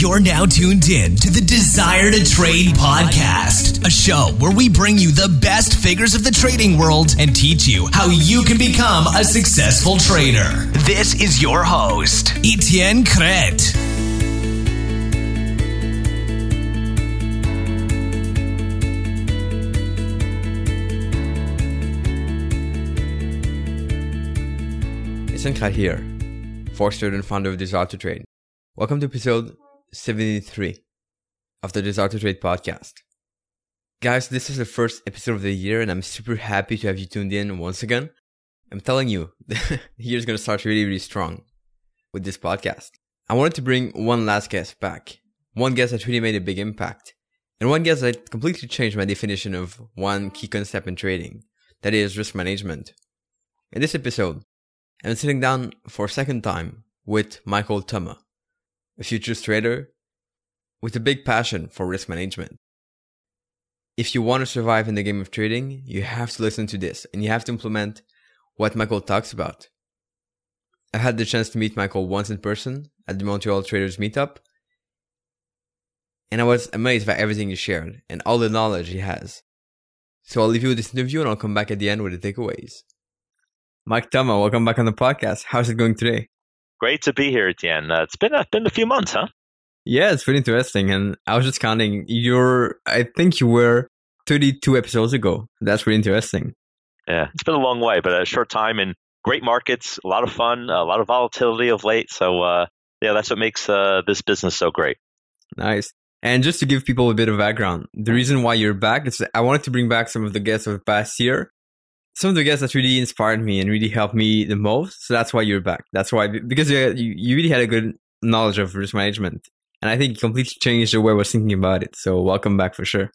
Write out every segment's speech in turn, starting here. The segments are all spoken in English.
You're now tuned in to the Desire to Trade podcast, a show where we bring you the best figures of the trading world and teach you how you can become a successful trader. This is your host, Etienne Crete. Etienne Crete here, Forster and founder of Desire to Trade. Welcome to episode 73 of the Desire to Trade podcast. Guys, this is the first episode of the year and I'm super happy to have you tuned in once again. I'm telling you, the year's gonna start really, really strong with this podcast. I wanted to bring one last guest back. One guest that really made a big impact. And one guest that completely changed my definition of one key concept in trading. That is risk management. In this episode, I'm sitting down for a second time with Michael Toma a futures trader with a big passion for risk management. If you want to survive in the game of trading, you have to listen to this and you have to implement what Michael talks about. I had the chance to meet Michael once in person at the Montreal Traders Meetup, and I was amazed by everything he shared and all the knowledge he has. So I'll leave you with this interview and I'll come back at the end with the takeaways. Mike Toma, welcome back on the podcast. How's it going today? Great to be here, Etienne. Uh, it's been a, been a few months, huh? Yeah, it's been interesting. And I was just counting. You're, I think you were 32 episodes ago. That's really interesting. Yeah, it's been a long way, but a short time and great markets, a lot of fun, a lot of volatility of late. So, uh, yeah, that's what makes uh, this business so great. Nice. And just to give people a bit of background, the reason why you're back is I wanted to bring back some of the guests of the past year some of the guests that really inspired me and really helped me the most. So that's why you're back. That's why because you you really had a good knowledge of risk management, and I think it completely changed the way I was thinking about it. So welcome back for sure.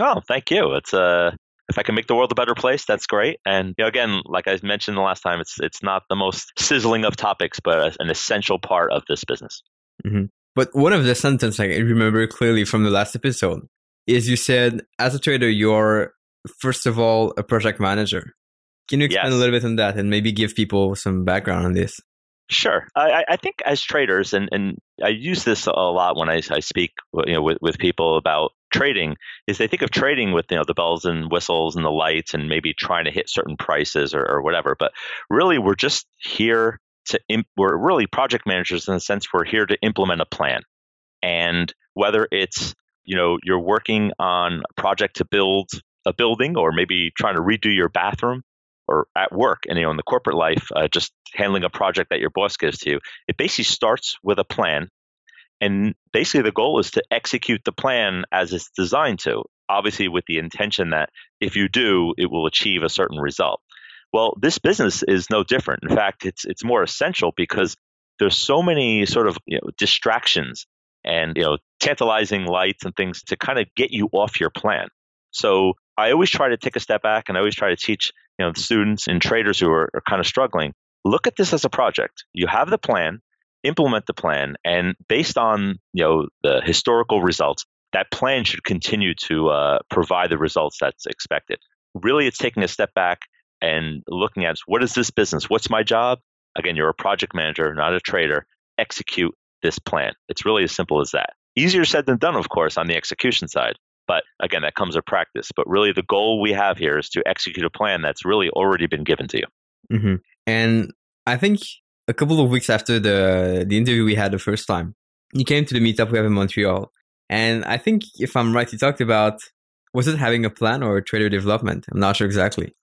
Oh, thank you. It's uh if I can make the world a better place, that's great. And you know, again, like I mentioned the last time, it's it's not the most sizzling of topics, but an essential part of this business. Mm-hmm. But one of the sentences I remember clearly from the last episode is you said, as a trader, you're first of all a project manager. Can you expand yes. a little bit on that and maybe give people some background on this? Sure. I, I think as traders, and, and I use this a lot when I, I speak you know, with, with people about trading, is they think of trading with you know the bells and whistles and the lights and maybe trying to hit certain prices or, or whatever. But really, we're just here to imp- we're really project managers in the sense we're here to implement a plan. And whether it's you know you're working on a project to build a building or maybe trying to redo your bathroom or at work and you know in the corporate life uh, just handling a project that your boss gives to you it basically starts with a plan and basically the goal is to execute the plan as it's designed to obviously with the intention that if you do it will achieve a certain result. Well this business is no different. In fact it's it's more essential because there's so many sort of you know, distractions and you know tantalizing lights and things to kind of get you off your plan. So I always try to take a step back and I always try to teach you know students and traders who are, are kind of struggling. Look at this as a project. You have the plan, implement the plan, and based on you know the historical results, that plan should continue to uh, provide the results that's expected. Really, it's taking a step back and looking at what is this business? What's my job? Again, you're a project manager, not a trader. Execute this plan. It's really as simple as that. Easier said than done, of course, on the execution side. But again, that comes with practice. But really, the goal we have here is to execute a plan that's really already been given to you. Mm-hmm. And I think a couple of weeks after the the interview we had the first time, you came to the meetup we have in Montreal. And I think, if I'm right, you talked about was it having a plan or trader development? I'm not sure exactly.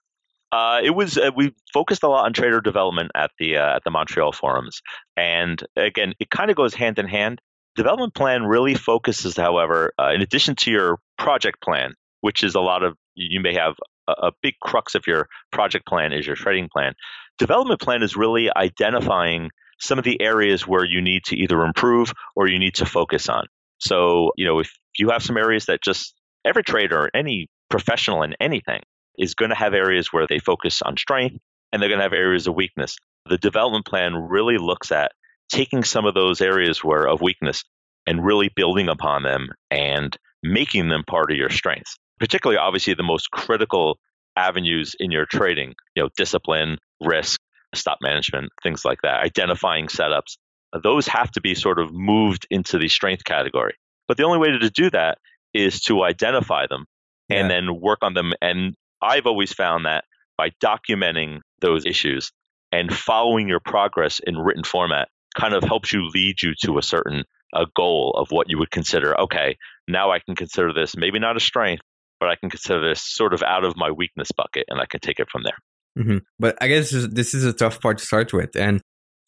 Uh, it was uh, we focused a lot on trader development at the uh, at the Montreal forums, and again, it kind of goes hand in hand. Development plan really focuses, however, uh, in addition to your project plan, which is a lot of you may have a, a big crux of your project plan is your trading plan. Development plan is really identifying some of the areas where you need to either improve or you need to focus on. So, you know, if you have some areas that just every trader, any professional in anything is going to have areas where they focus on strength and they're going to have areas of weakness. The development plan really looks at taking some of those areas where of weakness and really building upon them and making them part of your strengths. Particularly, obviously, the most critical avenues in your trading, you know, discipline, risk, stop management, things like that, identifying setups. Uh, those have to be sort of moved into the strength category. But the only way to do that is to identify them and yeah. then work on them. And I've always found that by documenting those issues and following your progress in written format kind of helps you lead you to a certain a goal of what you would consider okay now i can consider this maybe not a strength but i can consider this sort of out of my weakness bucket and i can take it from there. Mm-hmm. but i guess this is a tough part to start with and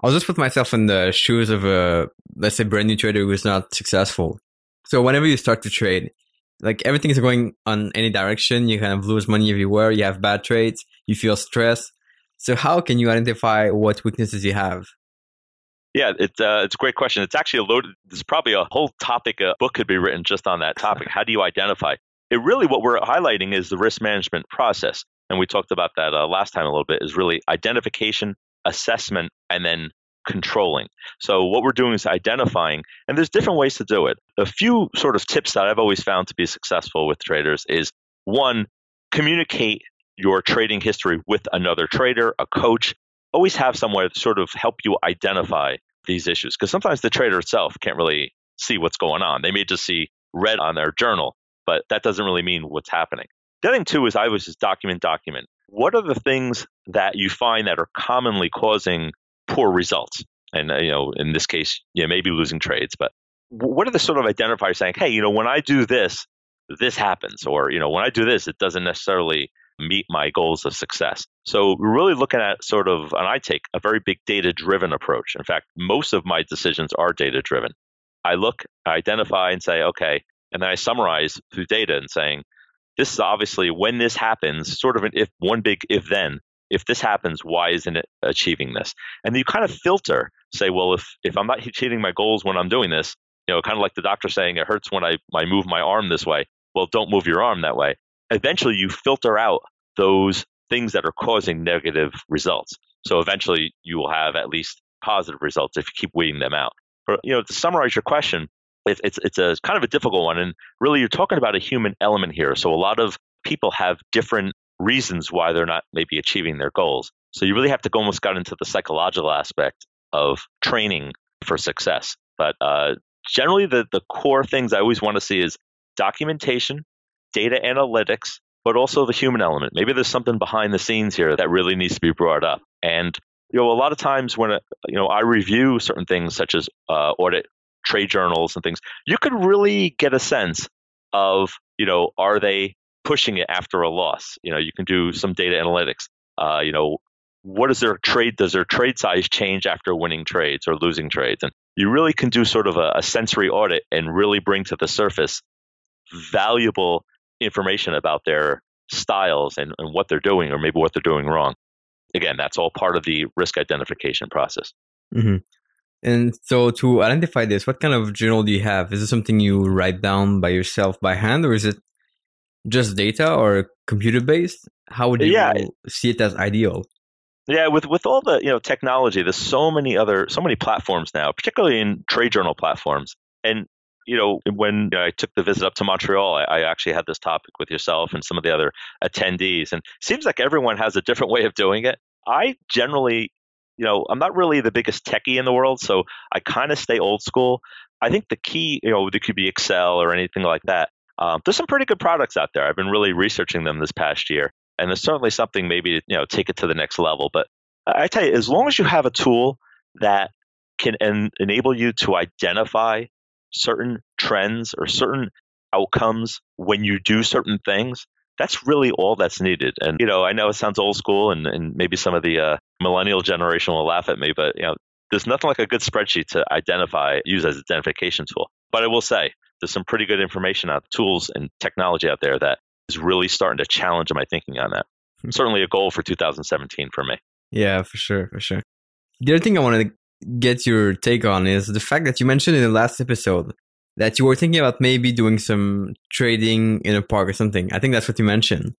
i'll just put myself in the shoes of a let's say brand new trader who's not successful. So whenever you start to trade like everything is going on any direction. You kind of lose money everywhere you have bad trades you feel stress so how can you identify what weaknesses you have yeah, it's uh, it's a great question. It's actually a loaded. There's probably a whole topic. A book could be written just on that topic. How do you identify? It really what we're highlighting is the risk management process, and we talked about that uh, last time a little bit. Is really identification, assessment, and then controlling. So what we're doing is identifying, and there's different ways to do it. A few sort of tips that I've always found to be successful with traders is one, communicate your trading history with another trader, a coach. Always have somewhere to sort of help you identify these issues because sometimes the trader itself can't really see what's going on. They may just see red on their journal, but that doesn't really mean what's happening. The other thing too is I was just document document. What are the things that you find that are commonly causing poor results? And uh, you know, in this case, you know, maybe losing trades, but what are the sort of identifiers saying, hey, you know, when I do this, this happens, or you know, when I do this, it doesn't necessarily meet my goals of success. So we're really looking at sort of, and I take a very big data driven approach. In fact, most of my decisions are data driven. I look, I identify and say, okay, and then I summarize through data and saying, this is obviously when this happens, sort of an if one big if then. If this happens, why isn't it achieving this? And you kind of filter, say, well, if if I'm not achieving my goals when I'm doing this, you know, kind of like the doctor saying it hurts when I, I move my arm this way. Well, don't move your arm that way eventually you filter out those things that are causing negative results. So eventually you will have at least positive results if you keep weeding them out. But you know, to summarize your question, it's it's it's a kind of a difficult one, and really you're talking about a human element here. So a lot of people have different reasons why they're not maybe achieving their goals. So you really have to go almost got into the psychological aspect of training for success. But uh, generally, the the core things I always want to see is documentation, data analytics, but also the human element. Maybe there's something behind the scenes here that really needs to be brought up. And you know, a lot of times when you know I review certain things such as uh, audit trade journals and things, you could really get a sense of you know are they pushing it after a loss? You know, you can do some data analytics. Uh, you know, what is their trade? Does their trade size change after winning trades or losing trades? And you really can do sort of a, a sensory audit and really bring to the surface valuable information about their styles and, and what they're doing or maybe what they're doing wrong. Again, that's all part of the risk identification process. Mm-hmm. And so to identify this, what kind of journal do you have? Is it something you write down by yourself by hand or is it just data or computer based? How would you yeah. see it as ideal? Yeah, with with all the you know technology, there's so many other so many platforms now, particularly in trade journal platforms. And you know, when I took the visit up to Montreal, I, I, actually had this topic with yourself and some of the other attendees, and it seems like everyone has a different way of doing it. I generally, you know, I'm not really the biggest techie in the world, so I kind of stay old school. I think the key, you know, there could be Excel or anything like that. Um, there's some pretty good products out there. I've been really researching them this past year, and there's certainly something maybe you know take it to the next level. But I tell you, as long as you have a tool that can en- enable you to identify certain trends or certain outcomes when you do certain things, that's really all that's needed. And, you know, I know it sounds old school and, and maybe some of the uh, millennial generation will laugh at me, but, you know, there's nothing like a good spreadsheet to identify, use as identification tool. But I will say, there's some pretty good information out, tools and technology out there that is really starting to challenge my thinking on that. Hmm. Certainly a goal for 2017 for me. Yeah, for sure, for sure. The other thing I wanted get your take on is the fact that you mentioned in the last episode that you were thinking about maybe doing some trading in a park or something. I think that's what you mentioned.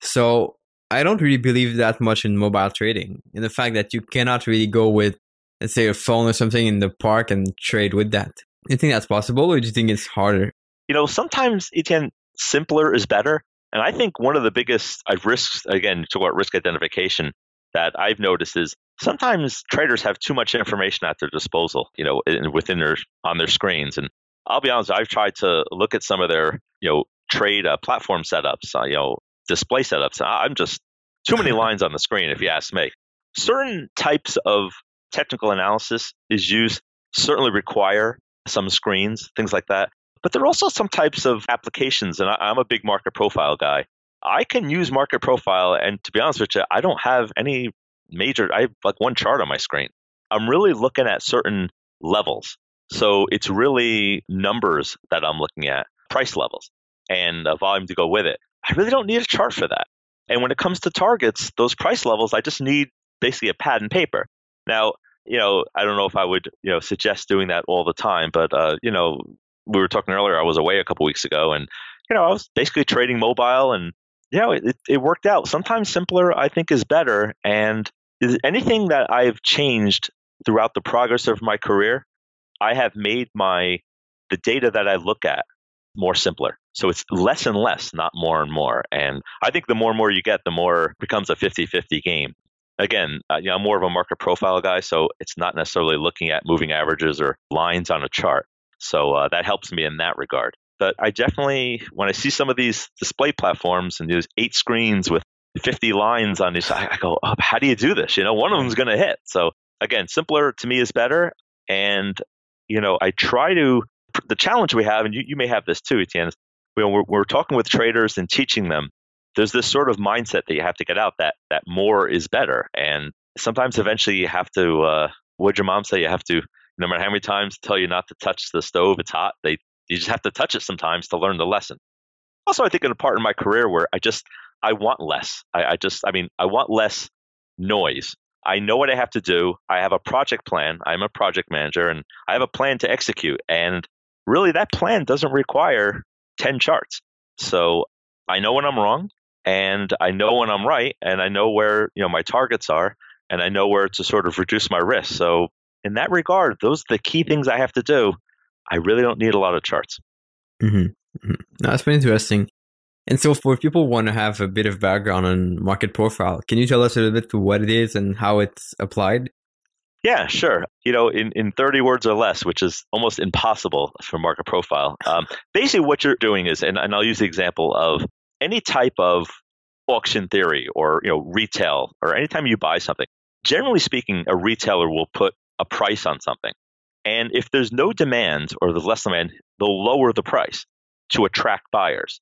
So I don't really believe that much in mobile trading, in the fact that you cannot really go with, let's say, a phone or something in the park and trade with that. Do you think that's possible, or do you think it's harder? You know, sometimes Etienne, simpler is better. And I think one of the biggest uh, risks, again, to about risk identification, that I've noticed is sometimes traders have too much information at their disposal, you know, within their on their screens. And I'll be honest, I've tried to look at some of their, you know, trade uh, platform setups, uh, you know, display setups. I'm just too many lines on the screen, if you ask me. Certain types of technical analysis is used certainly require some screens, things like that. But there are also some types of applications, and I, am a big market profile guy. I can use market profile, and to be honest with you, I don't have any major. I have like one chart on my screen. I'm really looking at certain levels, so it's really numbers that I'm looking at, price levels, and a volume to go with it. I really don't need a chart for that. And when it comes to targets, those price levels, I just need basically a pad and paper. Now, you know, I don't know if I would, you know, suggest doing that all the time, but uh, you know, we were talking earlier. I was away a couple weeks ago, and you know, I was basically trading mobile, and know, it, it worked out. Sometimes simpler, I think, is better. And is anything that I've changed throughout the progress of my career, I have made my the data that I look at more simpler. So it's less and less, not more and more. And I think the more and more you get, the more it becomes a 50-50 game. Again, uh, you know, I'm more of a market profile guy, so it's not necessarily looking at moving averages or lines on a chart. So uh, that helps me in that regard. But I definitely, when I see some of these display platforms and there's eight screens with 50 lines on each, I, I go, oh, how do you do this? You know, one of them's going to hit. So again, simpler to me is better. And, you know, I try to, the challenge we have, and you, you may have this too, Etienne, we're, we're talking with traders and teaching them. There's this sort of mindset that you have to get out that that more is better, and sometimes eventually you have to. Uh, what your mom say? You have to no matter how many times tell you not to touch the stove, it's hot. They you just have to touch it sometimes to learn the lesson. Also, I think in a part in my career where I just I want less. I, I just I mean I want less noise. I know what I have to do. I have a project plan. I'm a project manager and I have a plan to execute. And really that plan doesn't require 10 charts. So I know when I'm wrong and I know when I'm right and I know where, you know, my targets are and I know where to sort of reduce my risk. So in that regard, those are the key things I have to do. I really don't need a lot of charts. Mm-hmm. Mm-hmm. That's been interesting. And so, for people want to have a bit of background on market profile, can you tell us a little bit what it is and how it's applied? Yeah, sure. You know, in, in 30 words or less, which is almost impossible for market profile. Um, basically, what you're doing is, and, and I'll use the example of any type of auction theory or you know retail or anytime you buy something. Generally speaking, a retailer will put a price on something. And if there's no demand or there's less demand, they'll lower the price to attract buyers.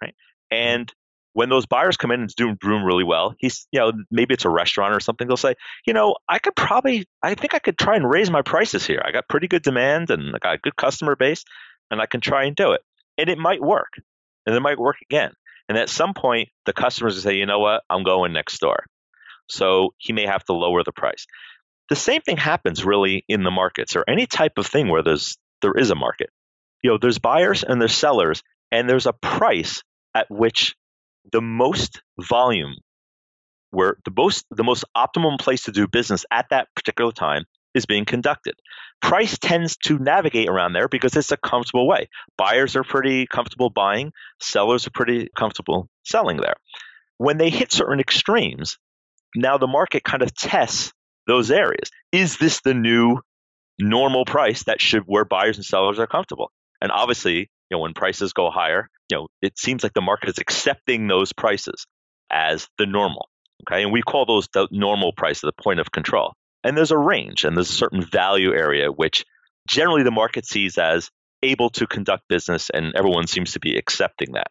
Right. And when those buyers come in and doing, doing really well, he's, you know, maybe it's a restaurant or something. They'll say, you know, I could probably, I think I could try and raise my prices here. I got pretty good demand and I got a good customer base and I can try and do it. And it might work and it might work again. And at some point, the customers will say, you know what, I'm going next door. So he may have to lower the price. The same thing happens really in the markets or any type of thing where there's there is a market. You know, there's buyers and there's sellers, and there's a price at which the most volume, where the most the most optimum place to do business at that particular time is being conducted. Price tends to navigate around there because it's a comfortable way. Buyers are pretty comfortable buying, sellers are pretty comfortable selling there. When they hit certain extremes, now the market kind of tests those areas. Is this the new normal price that should where buyers and sellers are comfortable? And obviously, you know, when prices go higher, you know, it seems like the market is accepting those prices as the normal. Okay, and we call those the normal price, the point of control. And there's a range, and there's a certain value area which generally the market sees as able to conduct business, and everyone seems to be accepting that.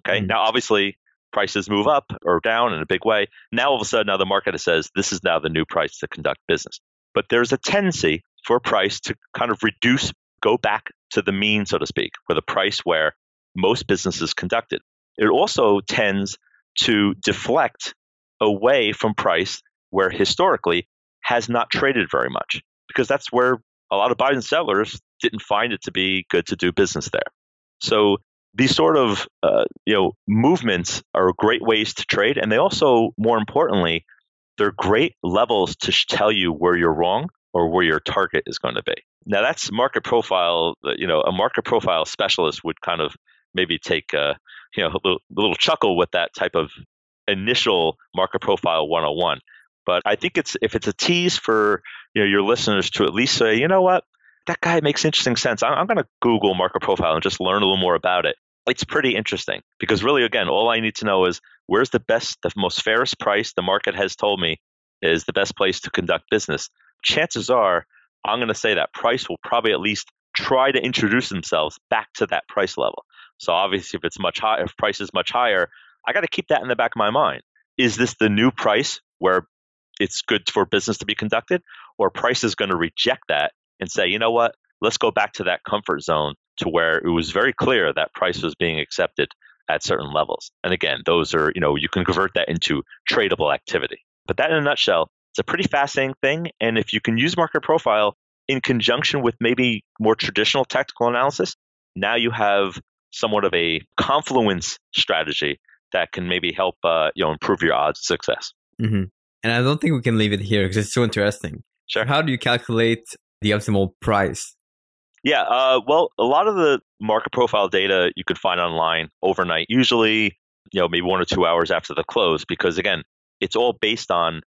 Okay, mm-hmm. now obviously prices move up or down in a big way. Now all of a sudden, now the market says this is now the new price to conduct business. But there's a tendency for price to kind of reduce, go back to the mean, so to speak, for the price where most businesses conducted. It also tends to deflect away from price where historically has not traded very much because that's where a lot of buyers and sellers didn't find it to be good to do business there. So these sort of uh, you know movements are great ways to trade, and they also, more importantly, they're great levels to tell you where you're wrong or where your target is going to be. Now that's market profile. You know, a market profile specialist would kind of maybe take a you know a little, a little chuckle with that type of initial market profile 101. But I think it's if it's a tease for you know your listeners to at least say, you know what, that guy makes interesting sense. I'm going to Google market profile and just learn a little more about it. It's pretty interesting because really, again, all I need to know is where's the best, the most fairest price the market has told me is the best place to conduct business. Chances are, I'm going to say that price will probably at least try to introduce themselves back to that price level. So obviously, if it's much higher, if price is much higher, I got to keep that in the back of my mind. Is this the new price where it's good for business to be conducted, or price is going to reject that and say, you know what, let's go back to that comfort zone to where it was very clear that price was being accepted at certain levels. And again, those are, you know, you can convert that into tradable activity. But that in a nutshell, it's a pretty fascinating thing. And if you can use market profile in conjunction with maybe more traditional technical analysis, now you have somewhat of a confluence strategy that can maybe help uh, you know improve your odds of success. Mm-hmm. And I don't think we can leave it here because it's so interesting. Sure. How do you calculate the optimal price? Yeah, uh, well, a lot of the market profile data you could find online overnight, usually, you know, maybe one or two hours after the close, because again, it's all based on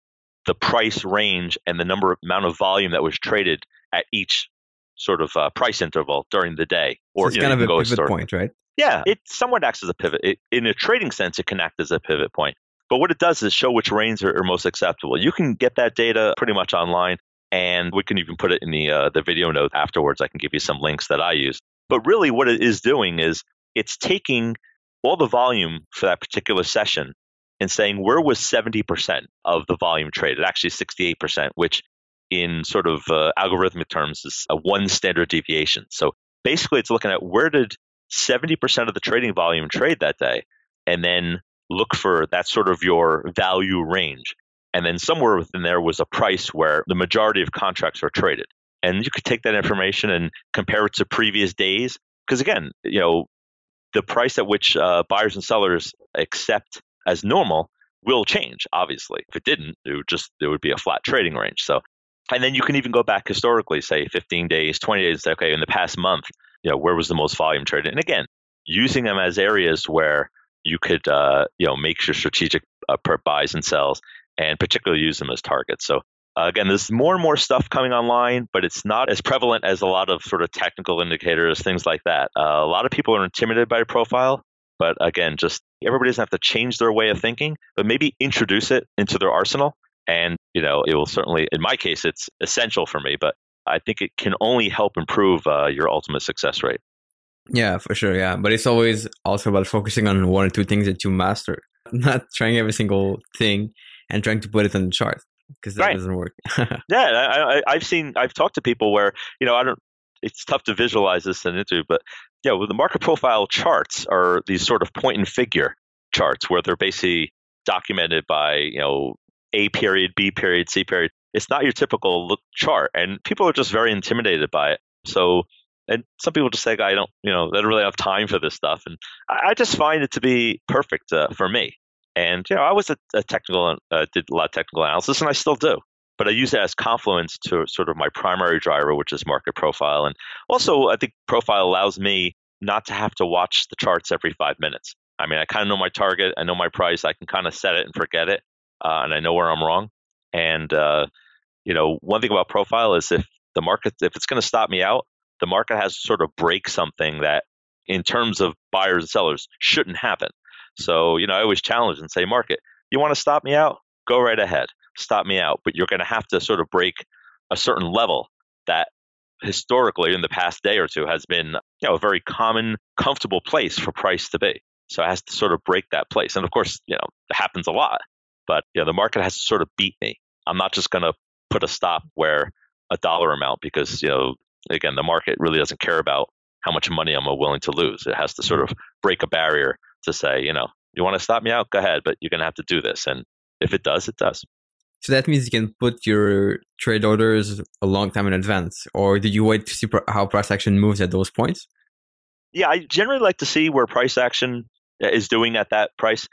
the price range and the number amount of volume that was traded at each sort of uh, price interval during the day. Or so it's kind know, of a pivot point, right? Yeah, it somewhat acts as a pivot. It, in a trading sense, it can act as a pivot point. But what it does is show which ranges are, are, most acceptable. You can get that data pretty much online, and we can even put it in the uh, the video note afterwards. I can give you some links that I use. But really, what it is doing is it's taking all the volume for that particular session and saying where was 70% of the volume traded, actually 68%, which in sort of uh, algorithmic terms is a one standard deviation. So basically, it's looking at where did 70% of the trading volume trade that day, and then look for that sort of your value range. And then somewhere within there was a price where the majority of contracts are traded. And you could take that information and compare it to previous days. Because again, you know, the price at which uh, buyers and sellers accept as normal will change, obviously. If it didn't, it would just, there would be a flat trading range. So, and then you can even go back historically, say 15 days, 20 days, and say, okay, in the past month, you know, where was the most volume traded? And again, using them as areas where you could uh, you know make your strategic uh, buys and sells, and particularly use them as targets. So uh, again, there's more and more stuff coming online, but it's not as prevalent as a lot of sort of technical indicators, things like that. Uh, a lot of people are intimidated by profile, but again, just everybody doesn't have to change their way of thinking, but maybe introduce it into their arsenal. And you know, it will certainly, in my case, it's essential for me, but I think it can only help improve uh, your ultimate success rate. Yeah, for sure. Yeah. But it's always also about focusing on one or two things that you master, not trying every single thing and trying to put it on the chart because that right. doesn't work. yeah. I, have seen, I've talked to people where, you know, I don't, it's tough to visualize this in into, but yeah, well, the market profile charts are these sort of point and figure charts where they're basically documented by, you know, A period, B period, C period. It's not your typical look chart, and people are just very intimidated by it. So and some people just say, I don't, you know, they don't really have time for this stuff. And I, I just find it to be perfect uh, for me. And, you know, I was a, a technical, uh, did a lot of technical analysis and I still do. But I use it as confluence to sort of my primary driver, which is market profile. And also, I think profile allows me not to have to watch the charts every five minutes. I mean, I kind of know my target, I know my price, I can kind of set it and forget it, uh, and I know where I'm wrong. And, uh, you know, one thing about profile is if the market, if it's going to stop me out, the market has to sort of break something that, in terms of buyers and sellers, shouldn't happen. So, you know, I always challenge and say, market, you want to stop me out? Go right ahead. Stop me out. But you're going to have to sort of break a certain level that historically in the past day or two has been, you know, a very common, comfortable place for price to be. So it has to sort of break that place. And of course, you know, it happens a lot. But you know, the market has to sort of beat me. I'm not just going to put a stop where a dollar amount because you know again, the market really doesn't care about how much money I'm willing to lose. It has to sort of break a barrier to say, you know, you want to stop me out? Go ahead, but you're going to have to do this. And if it does, it does. So that means you can put your trade orders a long time in advance, or did you wait to see how price action moves at those points? Yeah, I generally like to see where price action uh, is doing at that price.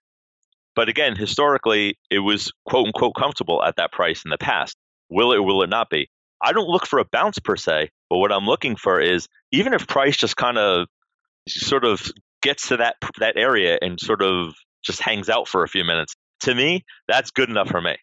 But again, historically, it was quote unquote comfortable at that price in the past. Will it will it not be? I don't look for a bounce per se, but what I'm looking for is even if price just kind of sort of gets to that that area and sort of just hangs out for a few minutes, to me, that's good enough for me.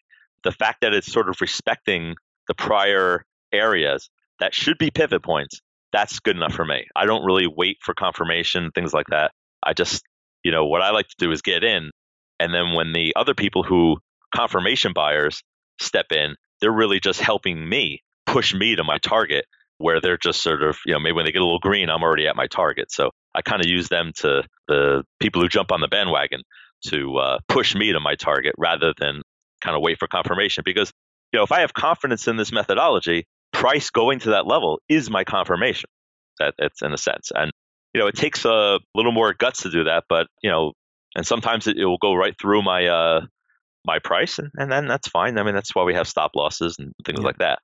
the fact that it's sort of respecting the prior areas that should be pivot points, that's good enough for me. I don't really wait for confirmation, things like that. I just, you know, what I like to do is get in. And then when the other people who confirmation buyers step in, they're really just helping me push me to my target where they're just sort of, you know, maybe when they get a little green, I'm already at my target. So I kind of use them to the people who jump on the bandwagon to uh, push me to my target rather than kind of wait for confirmation. Because, you know, if I have confidence in this methodology, price going to that level is my confirmation. That it's in a sense. And, you know, it takes a little more guts to do that, but, you know, and sometimes it, it will go right through my, uh, my price and, and then that's fine. I mean, that's why we have stop losses and things yeah. like that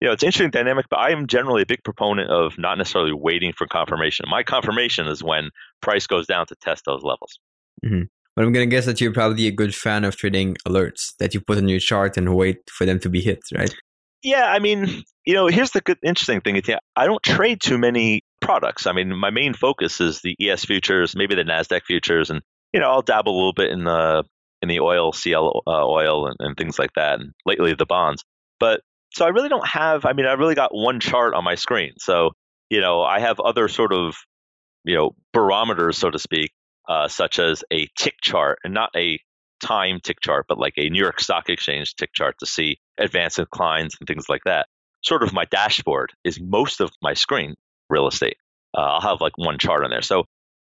you know, it's interesting dynamic, but I am generally a big proponent of not necessarily waiting for confirmation. My confirmation is when price goes down to test those levels. Mm-hmm. But I'm going to guess that you're probably a good fan of trading alerts that you put on your chart and wait for them to be hit, right? Yeah, I mean, you know, here's the good, interesting thing. I don't trade too many products. I mean, my main focus is the ES futures, maybe the Nasdaq futures, and you know, I'll dabble a little bit in the in the oil, CL uh, oil, and, and things like that, and lately the bonds. But so I really don't have, I mean, I really got one chart on my screen. So, you know, I have other sort of, you know, barometers, so to speak, uh, such as a tick chart and not a time tick chart, but like a New York Stock Exchange tick chart to see advance declines and things like that. Sort of my dashboard is most of my screen real estate. Uh, I'll have like one chart on there. So,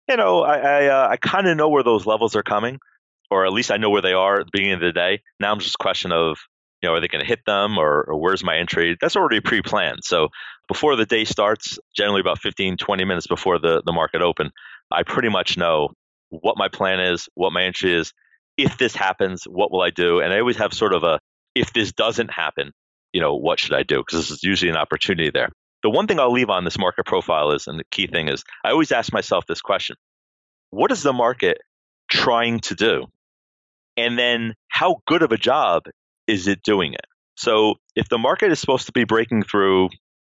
you know, I I, uh, I kind of know where those levels are coming, or at least I know where they are at the beginning of the day. Now I'm just a question of you know, are they going to hit them or, or where's my entry? That's already pre planned. So before the day starts, generally about 15, 20 minutes before the, the market open, I pretty much know what my plan is, what my entry is. If this happens, what will I do? And I always have sort of a, if this doesn't happen, you know, what should I do? Because this is usually an opportunity there. The one thing I'll leave on this market profile is, and the key thing is, I always ask myself this question What is the market trying to do? And then how good of a job is it doing it? So if the market is supposed to be breaking through,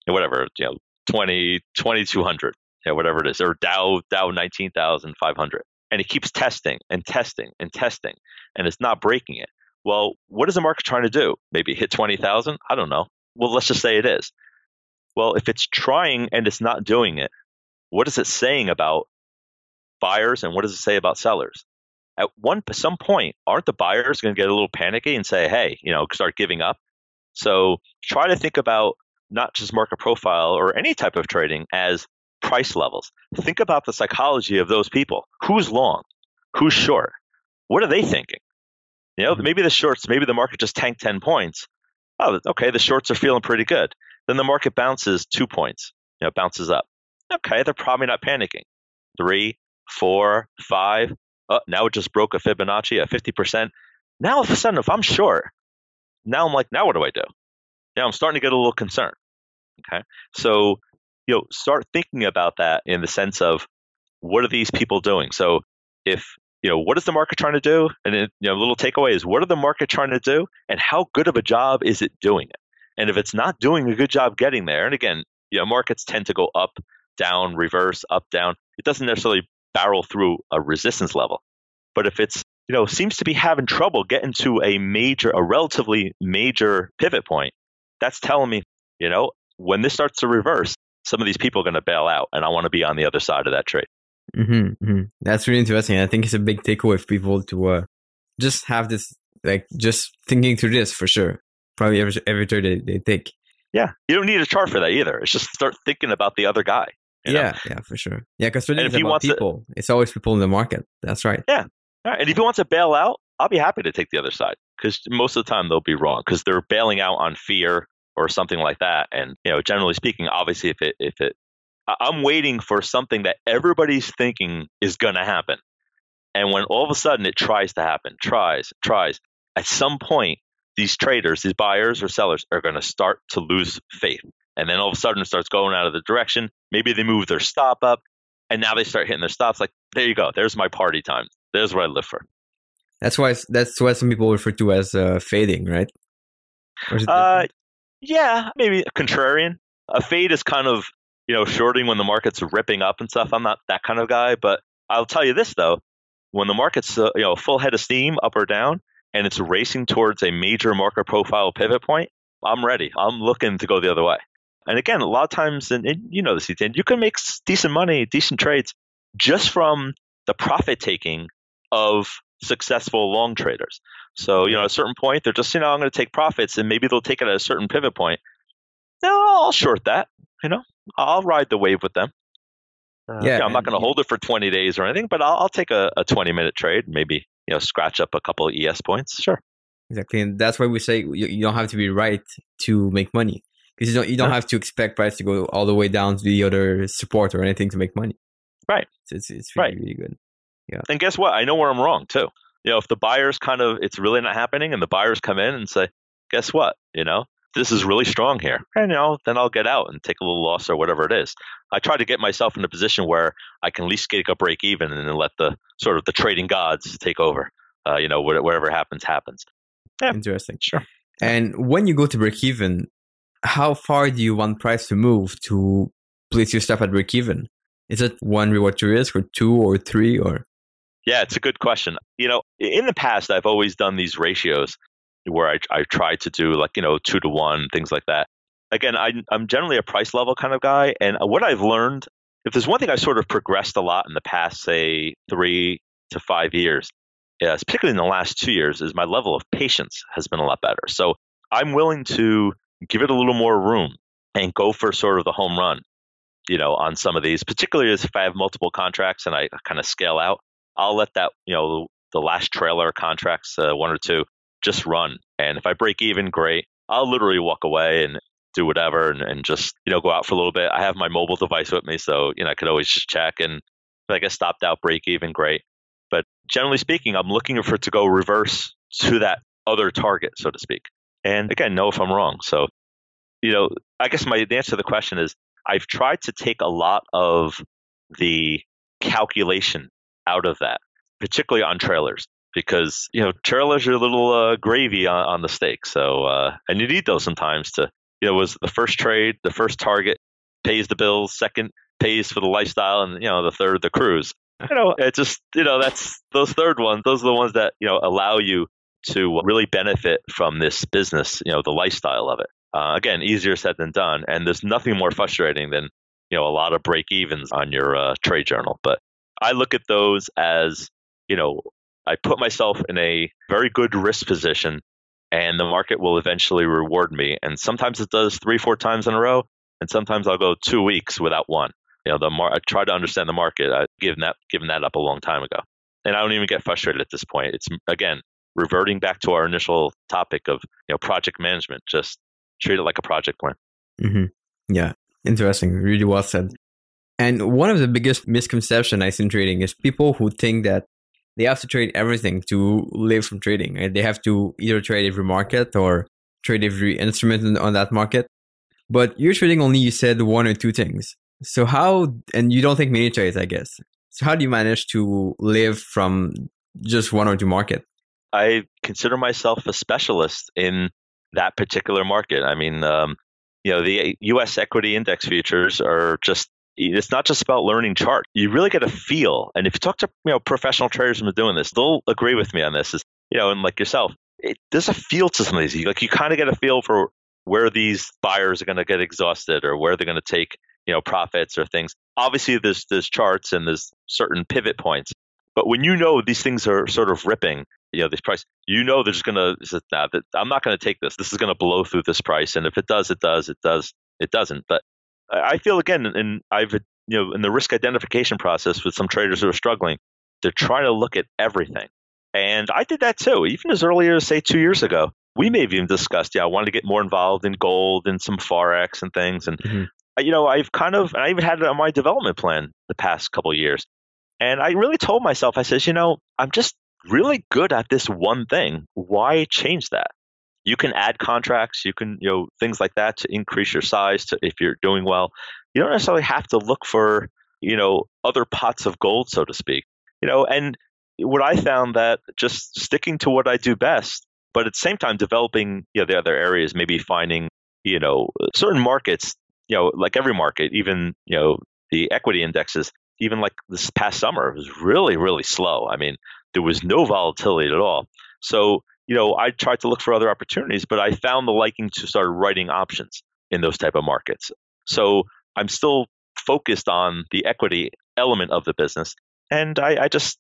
whatever, you know, 20, 2200, you know, whatever it is, or Dow, Dow 19,500, and it keeps testing and testing and testing, and it's not breaking it. Well, what is the market trying to do? Maybe hit 20,000? I don't know. Well, let's just say it is. Well, if it's trying and it's not doing it, what is it saying about buyers and what does it say about sellers? At one some point, aren't the buyers going to get a little panicky and say, "Hey, you know, start giving up"? So try to think about not just market profile or any type of trading as price levels. Think about the psychology of those people. Who's long? Who's short? What are they thinking? You know, mm-hmm. maybe the shorts, maybe the market just tanked 10 points. Oh, okay, the shorts are feeling pretty good. Then the market bounces two points, you know, bounces up. Okay, they're probably not panicking. Three, four, five, oh, now it just broke a Fibonacci at 50%. Now all of a sudden, if I'm short, now I'm like, now what do I do? Now I'm starting to get a little concerned. Okay. So, you know, start thinking about that in the sense of what are these people doing? So if, you know, what is the market trying to do? And then, you know, a little takeaway is what are the market trying to do and how good of a job is it doing it? And if it's not doing a good job getting there, and again, you know, markets tend to go up, down, reverse, up, down. It doesn't necessarily barrel through a resistance level. But if it's you know seems to be having trouble getting to a major, a relatively major pivot point, that's telling me you know when this starts to reverse, some of these people are going to bail out, and I want to be on the other side of that trade. Mm-hmm, mm-hmm. That's really interesting. I think it's a big takeaway for people to uh, just have this, like, just thinking through this for sure. Probably every every trade they, they take. Yeah, you don't need a chart for that either. It's just start thinking about the other guy yeah, know? yeah, for sure. Yeah, because trading is about people. To, it's always people in the market. That's right. Yeah. Right. And if he wants to bail out, I'll be happy to take the other side because most of the time they'll be wrong because they're bailing out on fear or something like that. And you know, generally speaking, obviously, if it if it, I'm waiting for something that everybody's thinking is going to happen, and when all of a sudden it tries to happen, tries, tries, at some point these traders, these buyers or sellers, are going to start to lose faith and then all of a sudden it starts going out of the direction. Maybe they move their stop up, and now they start hitting their stops. Like there you go. There's my party time. There's what I live for. That's why that's what some people refer to as uh, fading, right? Uh, yeah, maybe contrarian. A fade is kind of you know shorting when the market's ripping up and stuff. I'm not that kind of guy, but I'll tell you this though: when the market's uh, you know full head of steam, up or down, and it's racing towards a major market profile pivot point, I'm ready. I'm looking to go the other way. And again, a lot of times, and, and you know this, Ethan, you can make decent money, decent trades just from the profit taking of successful long traders. So, you know, at a certain point, they're just, you know, I'm going to take profits and maybe they'll take it at a certain pivot point. No, I'll short that. You know, I'll ride the wave with them. Uh, yeah, you know, I'm not going to hold it for 20 days or anything, but I'll, I'll take a, a 20 minute trade, maybe, you know, scratch up a couple of ES points. Sure. Exactly. And that's why we say you, you don't have to be right to make money because you don't, you don't have to expect price to go all the way down to the other support or anything to make money. Right. So it's, it's really, right. really good. Yeah. And guess what? I know where I'm wrong too. You know, if the buyers kind of, it's really not happening and the buyers come in and say, guess what? You know, this is really strong here. And, you know, then I'll get out and take a little loss or whatever it is. I try to get myself in a position where I can at least get a break even and then let the sort of the trading gods take over. Uh, you know, whatever happens, happens. Yeah. Interesting. Sure. And when you go to break even, how far do you want price to move to place your stuff at break even? Is it one reward to risk or two or three or? Yeah, it's a good question. You know, in the past, I've always done these ratios where I, I try to do like, you know, two to one, things like that. Again, I, I'm generally a price level kind of guy. And what I've learned, if there's one thing I sort of progressed a lot in the past, say, three to five years, yes, particularly in the last two years, is my level of patience has been a lot better. So I'm willing to give it a little more room and go for sort of the home run, you know, on some of these, particularly as if I have multiple contracts and I kind of scale out. I'll let that, you know, the last trailer contracts, uh, one or two, just run. And if I break even, great. I'll literally walk away and do whatever and, and just, you know, go out for a little bit. I have my mobile device with me, so, you know, I could always just check. And if I stopped out, break even, great. But generally speaking, I'm looking for it to go reverse to that other target, so to speak. And again, know if I'm wrong. So, you know, I guess my answer to the question is I've tried to take a lot of the calculation out of that, particularly on trailers, because you know trailers are a little uh, gravy on, on, the steak. So uh, and you need those sometimes to you know was the first trade, the first target pays the bills, second pays for the lifestyle, and you know the third the cruise. You know, it just you know that's those third ones. Those are the ones that you know allow you to really benefit from this business. You know, the lifestyle of it. Uh, again, easier said than done, and there's nothing more frustrating than you know a lot of break evens on your uh, trade journal. But I look at those as you know I put myself in a very good risk position, and the market will eventually reward me. And sometimes it does three, four times in a row, and sometimes I'll go two weeks without one. You know, the mar- I try to understand the market. I've given that given that up a long time ago, and I don't even get frustrated at this point. It's again reverting back to our initial topic of you know project management. Just treat it like a project plan. Mm-hmm. Yeah, interesting. Really well said. And one of the biggest misconceptions I see in trading is people who think that they have to trade everything to live from trading. They have to either trade every market or trade every instrument on that market. But you're trading only, you said, one or two things. So how, and you don't take many trades, I guess. So how do you manage to live from just one or two market? I consider myself a specialist in that particular market. I mean, um, you know, the U.S. equity index futures are just it's not just about learning chart. You really get a feel. And if you talk to you know professional traders who are doing this, they'll agree with me on this. Is you know, and like yourself, it, there's a feel to some of these. Like you kind of get a feel for where these buyers are going to get exhausted or where they're going to take you know profits or things. Obviously, there's there's charts and there's certain pivot points. But when you know these things are sort of ripping, you know, this price, you know, they're just going to, nah, I'm not going to take this. This is going to blow through this price. And if it does, it does, it does, it doesn't. But I feel again, and I've you know in the risk identification process with some traders who are struggling, they're trying to look at everything, and I did that too. Even as early as say two years ago, we may have even discussed, yeah, I wanted to get more involved in gold and some forex and things, and mm-hmm. you know I've kind of I even had it on my development plan the past couple of years, and I really told myself, I says, you know, I'm just really good at this one thing. Why change that? you can add contracts, you can, you know, things like that to increase your size to, if you're doing well. You don't necessarily have to look for, you know, other pots of gold, so to speak. You know, and what I found that just sticking to what I do best, but at the same time developing, you know, the other areas, maybe finding, you know, certain markets, you know, like every market, even, you know, the equity indexes, even like this past summer, was really, really slow. I mean, there was no volatility at all. So you know, I tried to look for other opportunities, but I found the liking to start writing options in those type of markets. So I'm still focused on the equity element of the business. And I, I just,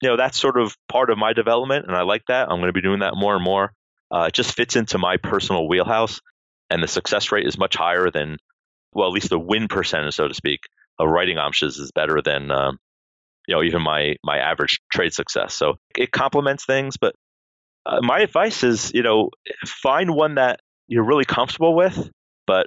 you know, that's sort of part of my development. And I like that. I'm going to be doing that more and more. Uh, it just fits into my personal wheelhouse. And the success rate is much higher than, well, at least the win percentage, so to speak, of writing options is better than, um, you know, even my, my average trade success. So it complements things. But uh, my advice is, you know, find one that you're really comfortable with, but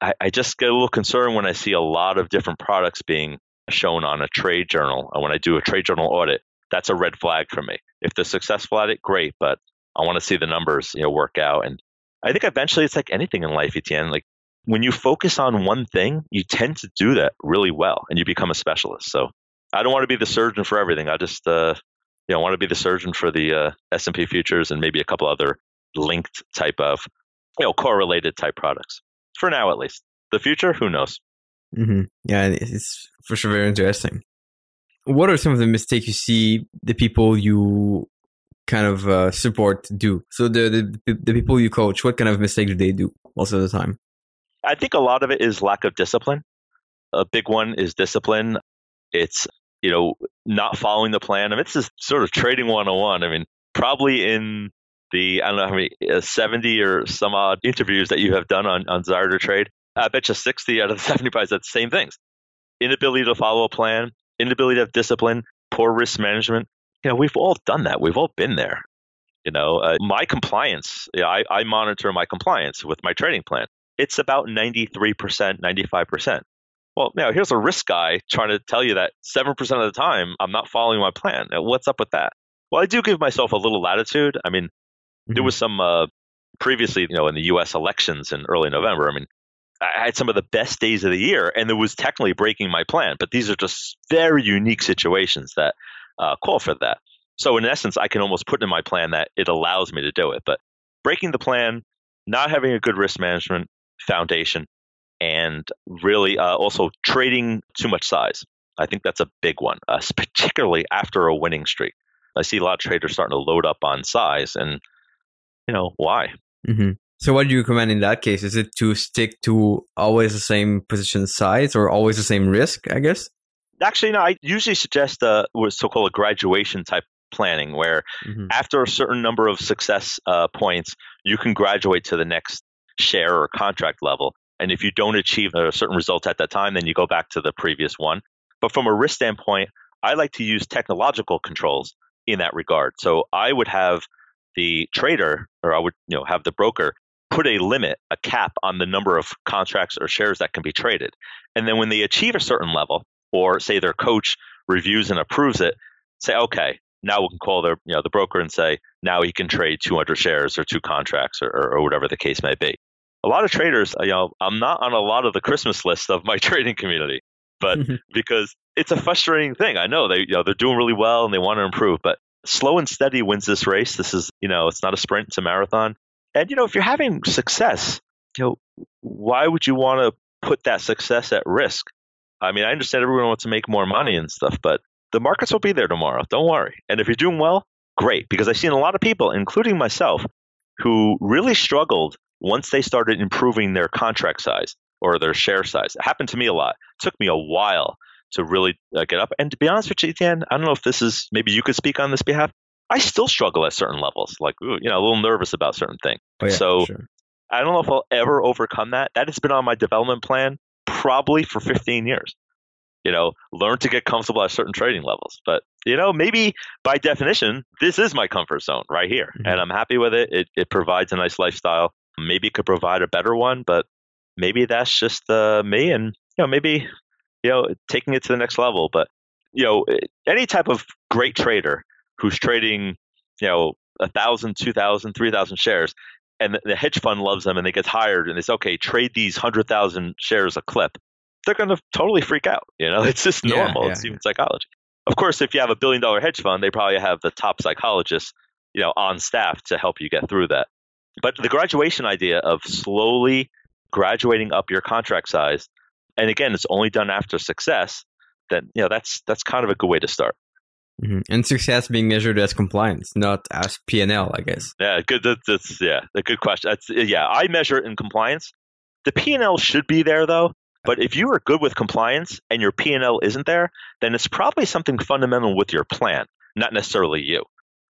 I, I just get a little concerned when I see a lot of different products being shown on a trade journal. And when I do a trade journal audit, that's a red flag for me. If they're successful at it, great, but I want to see the numbers, you know, work out. And I think eventually it's like anything in life, Etienne. Like when you focus on one thing, you tend to do that really well and you become a specialist. So I don't want to be the surgeon for everything. I just, uh, you know, want to be the surgeon for the uh, S&P futures and maybe a couple other linked type of, you know, correlated type products for now at least. The future, who knows? Mm-hmm. Yeah, it's for sure very interesting. What are some of the mistakes you see the people you kind of uh, support do? So the, the the people you coach, what kind of mistakes do they do most of the time? I think a lot of it is lack of discipline. A big one is discipline. It's you know not following the plan. I mean, this is sort of trading 101. I mean, probably in the I don't know how many uh, 70 or some odd interviews that you have done on on Desire to Trade. I bet you 60 out of the 75 said the same things: inability to follow a plan, inability to have discipline, poor risk management. You know, we've all done that. We've all been there. You know, uh, my compliance. You know, I, I monitor my compliance with my trading plan. It's about 93%, 95%. Well, now here's a risk guy trying to tell you that 7% of the time I'm not following my plan. Now, what's up with that? Well, I do give myself a little latitude. I mean, Mm-hmm. There was some uh, previously, you know, in the U.S. elections in early November. I mean, I had some of the best days of the year, and it was technically breaking my plan. But these are just very unique situations that uh, call for that. So in essence, I can almost put in my plan that it allows me to do it. But breaking the plan, not having a good risk management foundation, and really uh, also trading too much size. I think that's a big one, uh, particularly after a winning streak. I see a lot of traders starting to load up on size, and you know why. Mm-hmm. So, what do you recommend in that case? Is it to stick to always the same position size or always the same risk? I guess. Actually, no. I usually suggest uh, what's so-called a graduation type planning, where mm-hmm. after a certain number of success uh, points, you can graduate to the next share or contract level. And if you don't achieve a certain result at that time, then you go back to the previous one. But from a risk standpoint, I like to use technological controls in that regard. So I would have the trader, or I would you know have the broker put a limit, a cap on the number of contracts or shares that can be traded. And then when they achieve a certain level, or say their coach reviews and approves it, say, okay, now we can call their you know the broker and say now he can trade 200 shares or two contracts or, or, or whatever the case may be. A lot of traders, uh, you know, I'm not on a lot of the Christmas list of my trading community, but mm-hmm. because it's a frustrating thing. I know they you know they're doing really well and they want to improve, but slow and steady wins this race. This is, you know, it's not a sprint, it's a marathon. And, you know, if you're having success, you know, why would you want to put that success at risk? I mean, I understand everyone wants to make more money and stuff, but the markets will be there tomorrow. Don't worry. And if you're doing well, great. Because I've seen a lot of people, including myself, who really struggled once they started improving their contract size or their share size. It happened to me a lot. It took me a while to really uh, get up. And to be honest with you, Etienne, I don't know if this is maybe you could speak on this behalf. I still struggle at certain levels, like ooh, you know, a little nervous about certain things. Oh, yeah, so sure. I don't know if I'll ever overcome that. That has been on my development plan probably for 15 years. You know, learn to get comfortable at certain trading levels. But you know, maybe by definition, this is my comfort zone right here, mm-hmm. and I'm happy with it. It it provides a nice lifestyle. Maybe it could provide a better one, but maybe that's just uh, me. And you know, maybe you know, taking it to the next level. But you know, any type of great trader who's trading, you know, a thousand, two thousand, three thousand shares, and the hedge fund loves them, and they get hired, and it's okay, trade these hundred thousand shares a clip. They're going to totally freak out. You know, it's just normal. Yeah, yeah, it's human yeah. psychology. Of course, if you have a billion dollar hedge fund, they probably have the top psychologists, you know, on staff to help you get through that. But the graduation idea of slowly graduating up your contract size and again, it's only done after success, then you know that's that's kind of a good way to start. Mm-hmm. And success being measured as compliance, not as P and L, I guess. Yeah, good. That's, that's yeah, a good question. That's yeah. I measure it in compliance. The P and L should be there though. But if you are good with compliance and your P and L isn't there, then it's probably something fundamental with your plan, not necessarily you.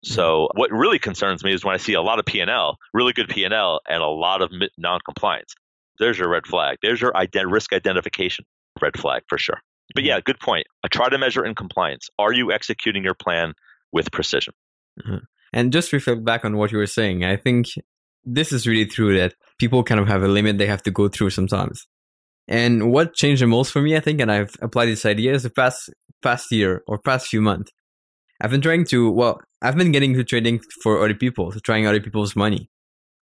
Mm-hmm. So what really concerns me is when I see a lot of P and L, really good P and a lot of non-compliance. There's your red flag. There's your ident- risk identification red flag for sure. But yeah, good point. I try to measure in compliance. Are you executing your plan with precision? Mm-hmm. And just reflect back on what you were saying. I think this is really true that people kind of have a limit they have to go through sometimes. And what changed the most for me, I think, and I've applied this idea is the past past year or past few months. I've been trying to well, I've been getting to trading for other people, so trying other people's money,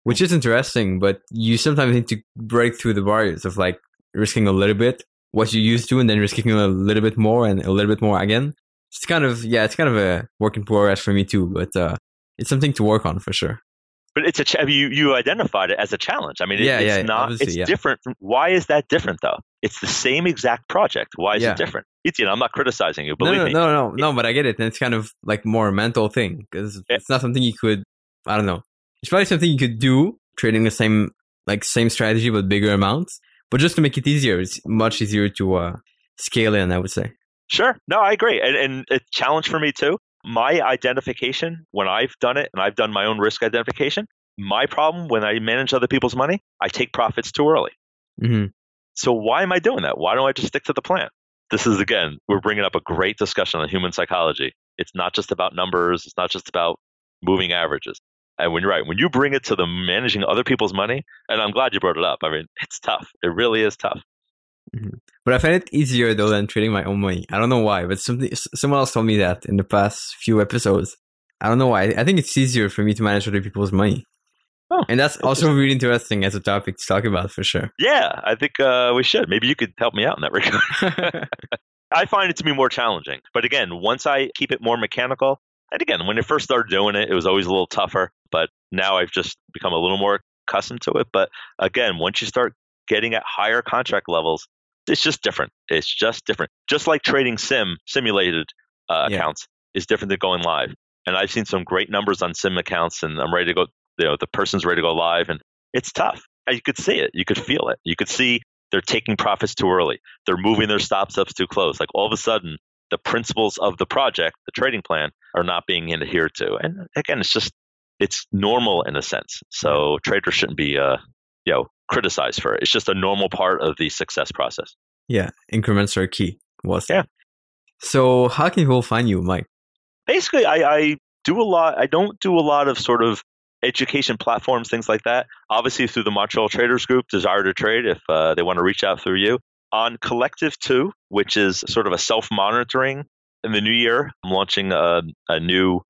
which is interesting. But you sometimes need to break through the barriers of like risking a little bit what you used to and then risking a little bit more and a little bit more again. It's kind of yeah, it's kind of a work in progress for me too, but uh, it's something to work on for sure. But it's a ch- you you identified it as a challenge. I mean, it, yeah, it's yeah, not it's yeah. different. Why is that different though? It's the same exact project. Why is it different? It's, you know, I'm not criticizing you. Believe no, no, me. No, no, no, no. But I get it, and it's kind of like more a mental thing because it's not something you could. I don't know. It's probably something you could do trading the same like same strategy but bigger amounts. But just to make it easier, it's much easier to uh, scale in, I would say. Sure. No, I agree. And, and a challenge for me too. My identification, when I've done it and I've done my own risk identification, my problem when I manage other people's money, I take profits too early. Mm-hmm. So why am I doing that? Why don't I just stick to the plan? This is, again, we're bringing up a great discussion on human psychology. It's not just about numbers, it's not just about moving averages. And when you're right, when you bring it to the managing other people's money, and I'm glad you brought it up. I mean, it's tough. It really is tough. Mm-hmm. But I find it easier though than trading my own money. I don't know why, but something someone else told me that in the past few episodes. I don't know why. I think it's easier for me to manage other people's money. Oh, and that's also really interesting as a topic to talk about for sure. Yeah, I think uh, we should. Maybe you could help me out in that regard. I find it to be more challenging. But again, once I keep it more mechanical, and again, when I first started doing it, it was always a little tougher, but now I've just become a little more accustomed to it. But again, once you start getting at higher contract levels, it's just different. It's just different. Just like trading sim simulated uh, yeah. accounts is different than going live. And I've seen some great numbers on sim accounts, and I'm ready to go. You know, the person's ready to go live, and it's tough. You could see it. You could feel it. You could see they're taking profits too early. They're moving their stop ups too close. Like all of a sudden, the principles of the project, the trading plan, are not being adhered to. And again, it's just it's normal in a sense. So traders shouldn't be uh, you know criticized for it. It's just a normal part of the success process. Yeah, increments are key. Was yeah. So how can people find you, Mike? Basically, I, I do a lot. I don't do a lot of sort of education platforms, things like that. Obviously, through the Montreal Traders Group, Desire to Trade, if uh, they want to reach out through you on Collective 2, which is sort of a self monitoring. In the new year, I'm launching a, a new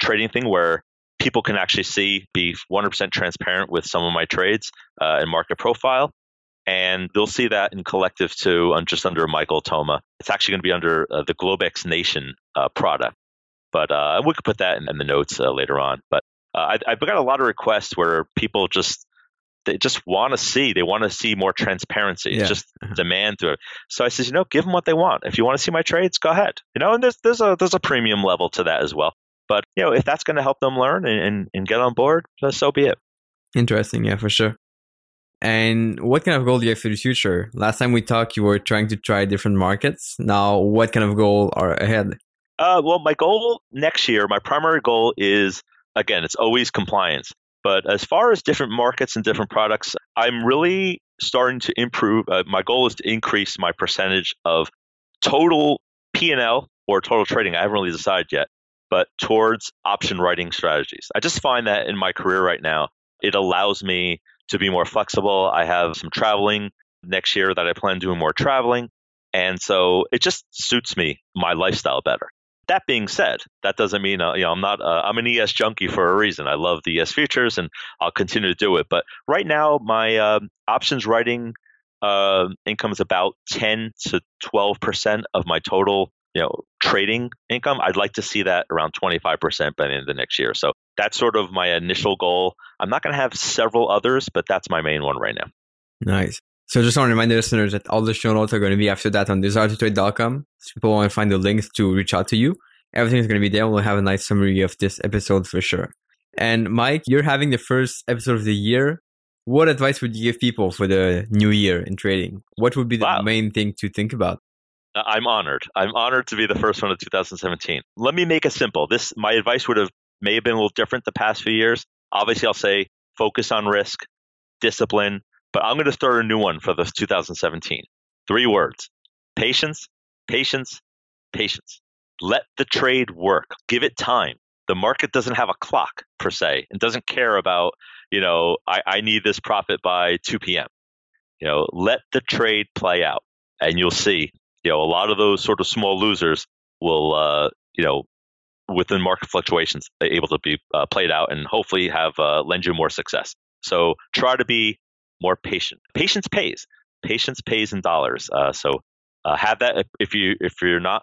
trading thing where people can actually see, be 100% transparent with some of my trades uh, and market profile. And they'll see that in Collective 2 on just under Michael Toma. It's actually going to be under uh, the Globex Nation uh, product. But uh, we could put that in, in the notes uh, later on. But uh, I, I've got a lot of requests where people just they just want to see they want to see more transparency yeah. it's just uh-huh. demand through it so i says you know give them what they want if you want to see my trades go ahead you know and there's there's a there's a premium level to that as well but you know if that's going to help them learn and, and, and get on board so be it. Interesting yeah for sure. And what kind of goal do you have for the future? Last time we talked you were trying to try different markets. Now what kind of goal are ahead? Uh, well my goal next year my primary goal is again it's always compliance. But as far as different markets and different products, I'm really starting to improve. Uh, my goal is to increase my percentage of total P&L or total trading. I haven't really decided yet, but towards option writing strategies. I just find that in my career right now, it allows me to be more flexible. I have some traveling next year that I plan doing more traveling. And so it just suits me, my lifestyle better. That being said, that doesn't mean uh, you know I'm not uh, I'm an ES junkie for a reason. I love the ES futures and I'll continue to do it. But right now, my uh, options writing uh, income is about 10 to 12 percent of my total you know trading income. I'd like to see that around 25 percent by the end of the next year. So that's sort of my initial goal. I'm not going to have several others, but that's my main one right now. Nice. So just want to remind the listeners that all the show notes are going to be after that on desireto So people want to find the links to reach out to you. Everything's going to be there. We'll have a nice summary of this episode for sure. And Mike, you're having the first episode of the year. What advice would you give people for the new year in trading? What would be the wow. main thing to think about? Uh, I'm honored. I'm honored to be the first one of 2017. Let me make it simple. This my advice would have may have been a little different the past few years. Obviously, I'll say focus on risk, discipline, but I'm going to start a new one for the 2017. Three words: patience, patience, patience. Let the trade work. Give it time. The market doesn't have a clock per se and doesn't care about, you know, I, I need this profit by 2 p.m. You know, let the trade play out and you'll see, you know, a lot of those sort of small losers will, uh, you know, within market fluctuations, able to be uh, played out and hopefully have uh, lend you more success. So try to be more patient. Patience pays. Patience pays in dollars. Uh, so uh, have that if you if you're not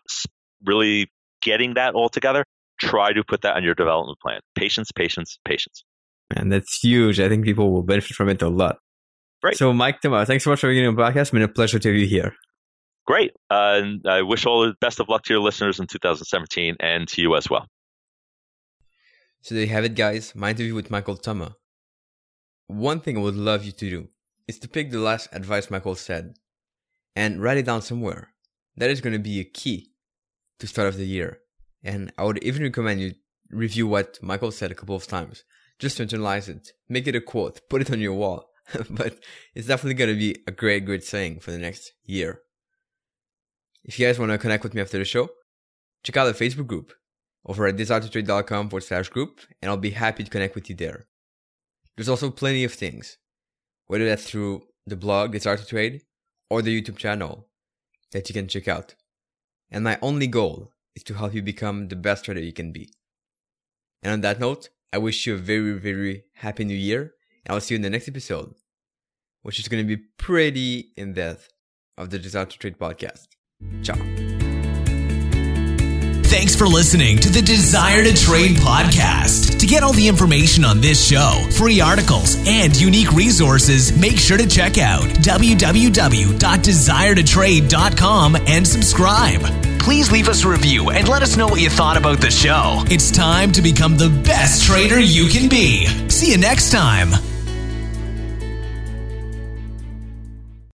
really getting that all together, try to put that on your development plan. Patience, patience, patience. And that's huge. I think people will benefit from it a lot. Right. So, Mike Toma, thanks so much for being on the podcast. It's been a pleasure to have you here. Great. Uh, and I wish all the best of luck to your listeners in 2017 and to you as well. So there you have it, guys. My interview with Michael Toma. One thing I would love you to do is to pick the last advice Michael said and write it down somewhere. That is going to be a key to start of the year. And I would even recommend you review what Michael said a couple of times just to internalize it. Make it a quote, put it on your wall. but it's definitely going to be a great, great saying for the next year. If you guys want to connect with me after the show, check out the Facebook group over at desiretotrade.com forward slash group, and I'll be happy to connect with you there. There's also plenty of things, whether that's through the blog, Desire to Trade, or the YouTube channel that you can check out. And my only goal is to help you become the best trader you can be. And on that note, I wish you a very, very happy new year. And I'll see you in the next episode, which is going to be pretty in depth of the Desire to Trade podcast. Ciao. Thanks for listening to the Desire to Trade podcast. To get all the information on this show, free articles, and unique resources, make sure to check out www.desiretotrade.com and subscribe. Please leave us a review and let us know what you thought about the show. It's time to become the best trader you can be. See you next time.